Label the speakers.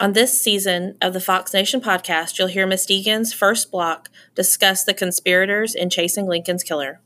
Speaker 1: On this season of the Fox Nation podcast, you'll hear Miss Deegan's first block discuss the conspirators in chasing Lincoln's killer.